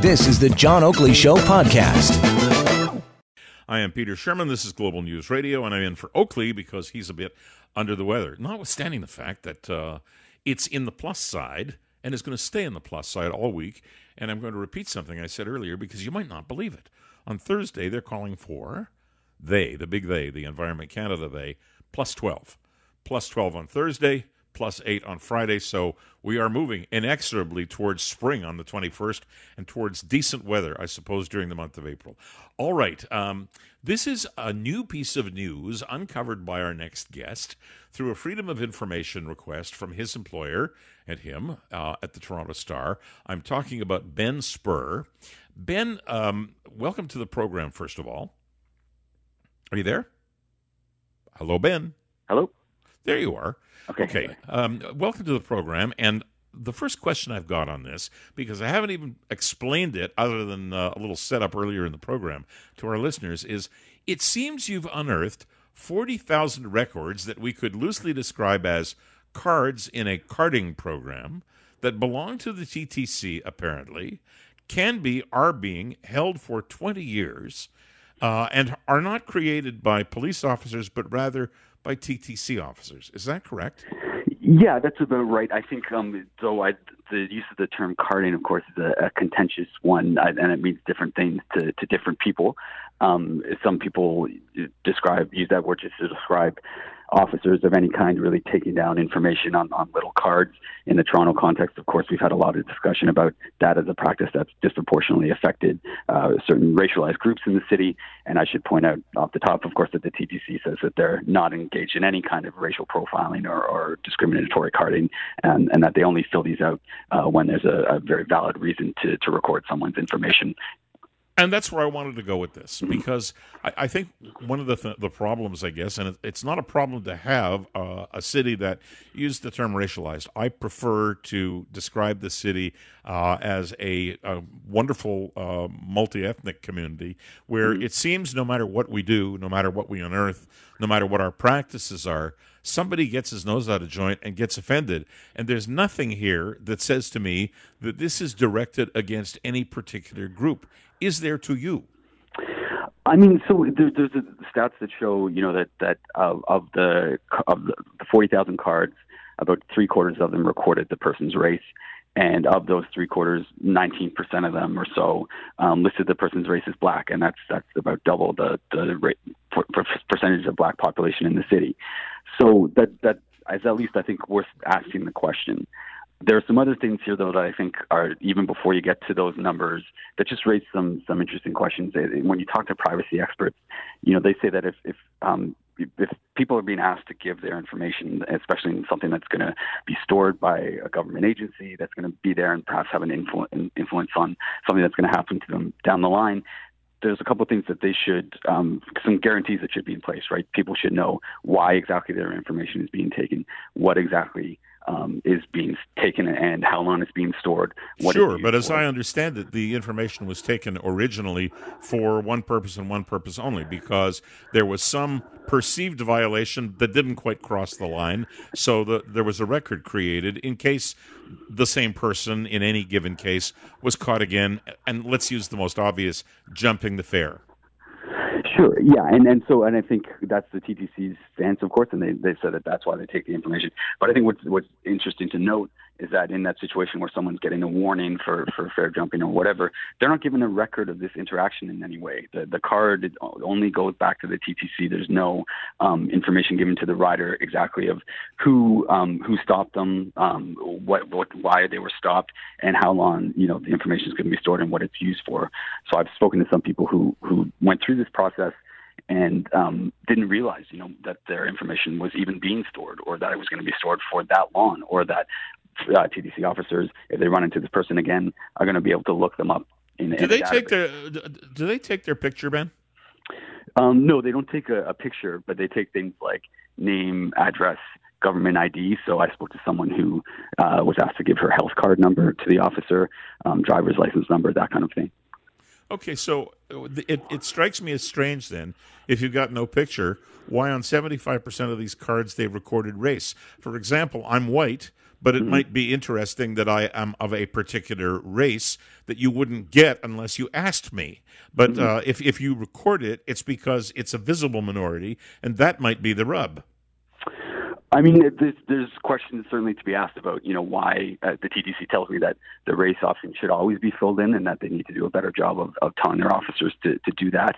This is the John Oakley Show podcast. I am Peter Shurman. This is Global News Radio, and I'm in for Oakley because he's a bit under the weather, notwithstanding the fact that uh, it's in the plus side and is going to stay in the plus side all week. And I'm going to repeat something I said earlier because you might not believe it. On Thursday, they're calling for they, the big they, the Environment Canada they, plus 12. Plus 12 on Thursday, plus 8 on Friday. So we are moving inexorably towards spring on the 21st and towards decent weather, I suppose, during the month of April. All right. Um, this is a new piece of news uncovered by our next guest through a Freedom of Information request from his employer and him uh, at the Toronto Star. I'm talking about Ben Spurr. Ben, um, welcome to the program, first of all. Are you there? Hello, Ben. Hello. There you are. Okay. Okay. Um, welcome to the program. And the first question I've got on this, because I haven't even explained it other than uh, a little setup earlier in the program to our listeners, is it seems you've unearthed 40,000 records that we could loosely describe as cards in a carding program that belong to the TTC, apparently, can be, are being held for 20 years, uh, and are not created by police officers, but rather by TTC officers. Is that correct? Yeah, that's about right. I think um, though I, the use of the term carding, of course, is a, a contentious one, and it means different things to, to different people. Um, some people describe use that word just to describe officers of any kind really taking down information on, on little cards. In the Toronto context, of course, we've had a lot of discussion about that as a practice that's disproportionately affected uh, certain racialized groups in the city. And I should point out off the top, of course, that the TTC says that they're not engaged in any kind of racial profiling or, or discriminatory carding, and, and, that they only fill these out uh, when there's a, a, very valid reason to, to record someone's information and that's where I wanted to go with this because I, I think one of the th- the problems, I guess, and it, it's not a problem to have uh, a city that used the term racialized. I prefer to describe the city uh, as a, a wonderful uh, multi ethnic community where mm-hmm. it seems no matter what we do, no matter what we unearth, no matter what our practices are, somebody gets his nose out of joint and gets offended. And there's nothing here that says to me that this is directed against any particular group is there to you? I mean, so there, there's stats that show, you know, that that uh, of the of the, forty thousand cards, about three quarters of them recorded the person's race, and of those three quarters, nineteen percent of them or so um, listed the person's race as black, and that's that's about double the the rate, per, per percentage of black population in the city. So that that is at least I think worth asking the question. There are some other things here, though, that I think are even before you get to those numbers that just raise some some interesting questions. When you talk to privacy experts, you know they say that if if um, if people are being asked to give their information, especially in something that's going to be stored by a government agency, that's going to be there and perhaps have an influ- influence on something that's going to happen to them down the line, there's a couple of things that they should, um, some guarantees that should be in place, right? People should know why exactly their information is being taken, what exactly um, is being taken and how long it's being stored. sure, but as for. I understand it, the information was taken originally for one purpose and one purpose only because there was some perceived violation that didn't quite cross the line. So the, there was a record created in case the same person in any given case was caught again. And let's use the most obvious jumping the fare. Sure. Yeah, and and so and I think that's the TTC's stance, of course, and they they said that that's why they take the information. But I think what's what's interesting to note is that in that situation where someone's getting a warning for for fare jumping or whatever, they're not given a record of this interaction in any way. The the card only goes back to the TTC. There's no um, information given to the rider exactly of who um, who stopped them, um, what what why they were stopped, and how long you know the information is going to be stored and what it's used for. So I've spoken to some people who who went through this process and um, didn't realize, you know, that their information was even being stored, or that it was going to be stored for that long, or that uh, TTC officers, if they run into this person again, are going to be able to look them up. In, do in they take their Do they take their picture, Ben? Um, no, they don't take a, a picture, but they take things like name, address, government ID. So I spoke to someone who uh, was asked to give her health card number to the officer, um, driver's license number, that kind of thing. Okay, so uh, it, it strikes me as strange then, if you've got no picture, why on 75% of these cards they've recorded race. For example, I'm white, but it mm-hmm. might be interesting that I am of a particular race that you wouldn't get unless you asked me. But mm-hmm. uh, if if you record it, it's because it's a visible minority, and that might be the rub. I mean, there's, there's questions certainly to be asked about, you know, why uh, the TTC tells me that the race option should always be filled in and that they need to do a better job of, of telling their officers to, to do that.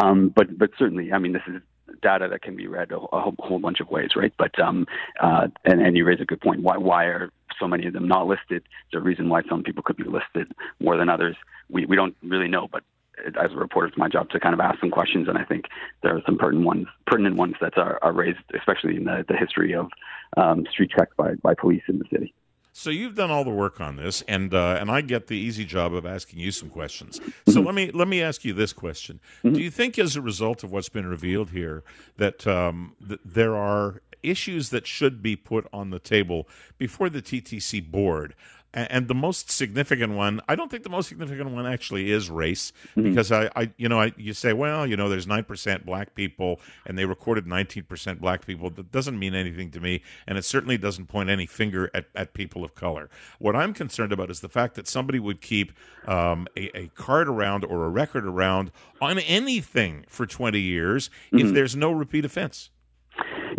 Um, but, but certainly, I mean, this is data that can be read a, a whole, bunch of ways, right? But, um, uh, and, and you raise a good point. Why, why are so many of them not listed? There's a reason why some people could be listed more than others. We, we don't really know, but as a reporter, it's my job to kind of ask some questions, and I think there are some pertinent ones, pertinent ones that are, are raised, especially in the, the history of um, street checks by, by police in the city. So you've done all the work on this, and uh, and I get the easy job of asking you some questions. So mm-hmm. let me let me ask you this question: mm-hmm. Do you think, as a result of what's been revealed here, that um, th- there are issues that should be put on the table before the TTC board and the most significant one i don't think the most significant one actually is race mm-hmm. because I, I you know I, you say well you know there's 9% black people and they recorded 19% black people that doesn't mean anything to me and it certainly doesn't point any finger at, at people of color what i'm concerned about is the fact that somebody would keep um, a, a, card around or a record around on anything for 20 years mm-hmm. if there's no repeat offense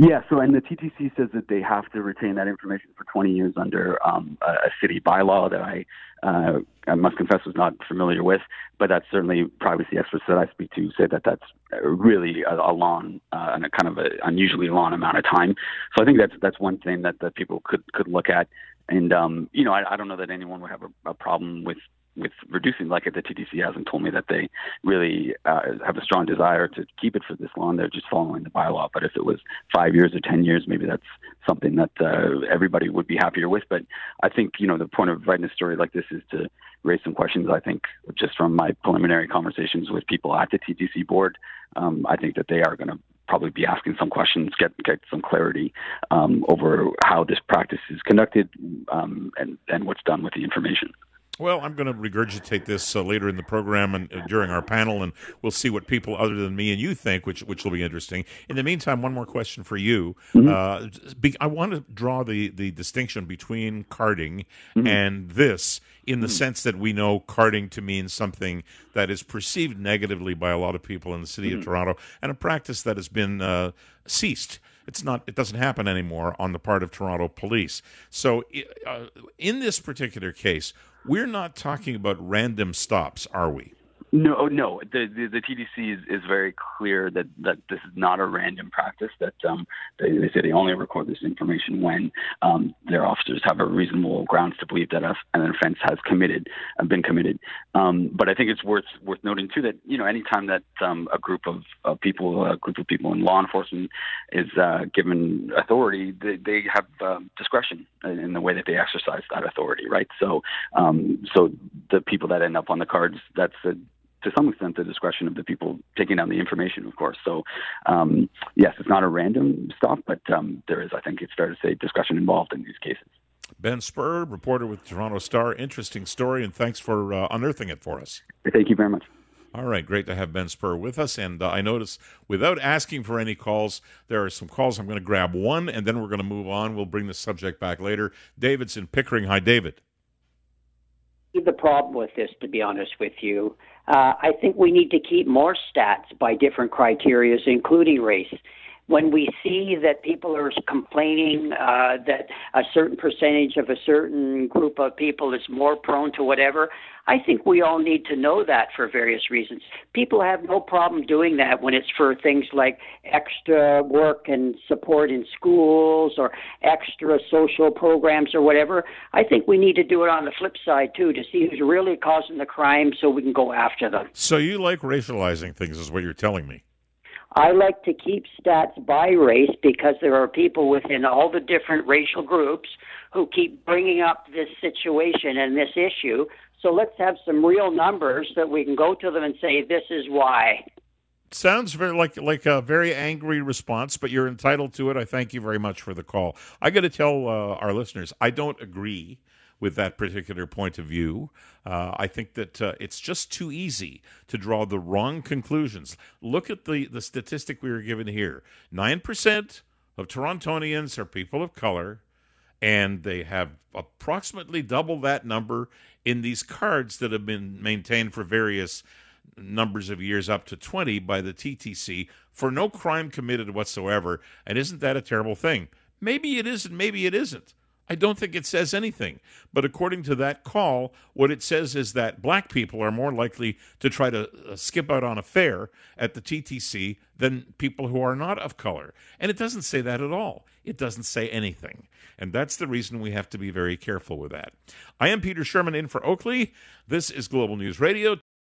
yeah, so and the TTC says that they have to retain that information for 20 years under um, a city bylaw that I, uh, I must confess was not familiar with, but that's certainly privacy experts that I speak to say that that's really a, a long uh, and a kind of an unusually long amount of time. So I think that's that's one thing that, that people could could look at. And um, you know, I, I don't know that anyone would have a, a problem with with reducing, like the TTC hasn't told me that they really uh, have a strong desire to keep it for this long. They're just following the bylaw. But if it was five years or ten years, maybe that's something that uh, everybody would be happier with. But I think you know the point of writing a story like this is to raise some questions. I think just from my preliminary conversations with people at the TTC board, um, I think that they are going to probably be asking some questions, get get some clarity um, over how this practice is conducted um, and and what's done with the information. Well, I'm going to regurgitate this uh, later in the program and uh, during our panel, and we'll see what people other than me and you think, which which will be interesting. In the meantime, one more question for you. Mm-hmm. Uh, be, I want to draw the the distinction between carding mm-hmm. and this, in the mm-hmm. sense that we know carding to mean something that is perceived negatively by a lot of people in the city of mm-hmm. Toronto, and a practice that has been uh, ceased it's not it doesn't happen anymore on the part of Toronto police. So uh, in this particular case, we're not talking about random stops, are we? No, oh, no. The, the, the TTC is, is very clear that, that this is not a random practice. That um, they, they say they only record this information when um, their officers have a reasonable grounds to believe that a, an offense has committed, uh, been committed. Um, but I think it's worth worth noting too that you know anytime that um, a group of, of people, a group of people in law enforcement is uh, given authority, they, they have uh, discretion in the way that they exercise that authority, right? So, um, so the people that end up on the cards, that's a to some extent the discretion of the people taking down the information, of course. So, um, yes, it's not a random stop, but um, there is, I think it's fair to say, discretion involved in these cases. Ben Spurr, reporter with Toronto Star. Interesting story, and thanks for uh, unearthing it for us. Thank you very much. All right, great to have Ben Spurr with us. And uh, I notice, without asking for any calls, there are some calls. I'm going to grab one, and then we're going to move on. We'll bring the subject back later. David's in Pickering. Hi, David. The problem with this, to be honest with you, uh, I think we need to keep more stats by different criteria, including race. When we see that people are complaining uh, that a certain percentage of a certain group of people is more prone to whatever, I think we all need to know that for various reasons. People have no problem doing that when it's for things like extra work and support in schools or extra social programs or whatever. I think we need to do it on the flip side too to see who's really causing the crime so we can go after them. So you like racializing things, is what you're telling me. I like to keep stats by race because there are people within all the different racial groups who keep bringing up this situation and this issue. So let's have some real numbers that we can go to them and say, this is why. Sounds very like like a very angry response, but you're entitled to it. I thank you very much for the call. I got to tell uh, our listeners, I don't agree with that particular point of view. Uh, I think that uh, it's just too easy to draw the wrong conclusions. Look at the, the statistic we were given here 9% of Torontonians are people of color, and they have approximately double that number in these cards that have been maintained for various numbers of years up to 20 by the TTC for no crime committed whatsoever. And isn't that a terrible thing? Maybe it is, and maybe it isn't. I don't think it says anything. But according to that call, what it says is that black people are more likely to try to uh, skip out on a fare at the TTC than people who are not of color. And it doesn't say that at all. It doesn't say anything. And that's the reason we have to be very careful with that. I am Peter Shurman in for Oakley. This is Global News Radio.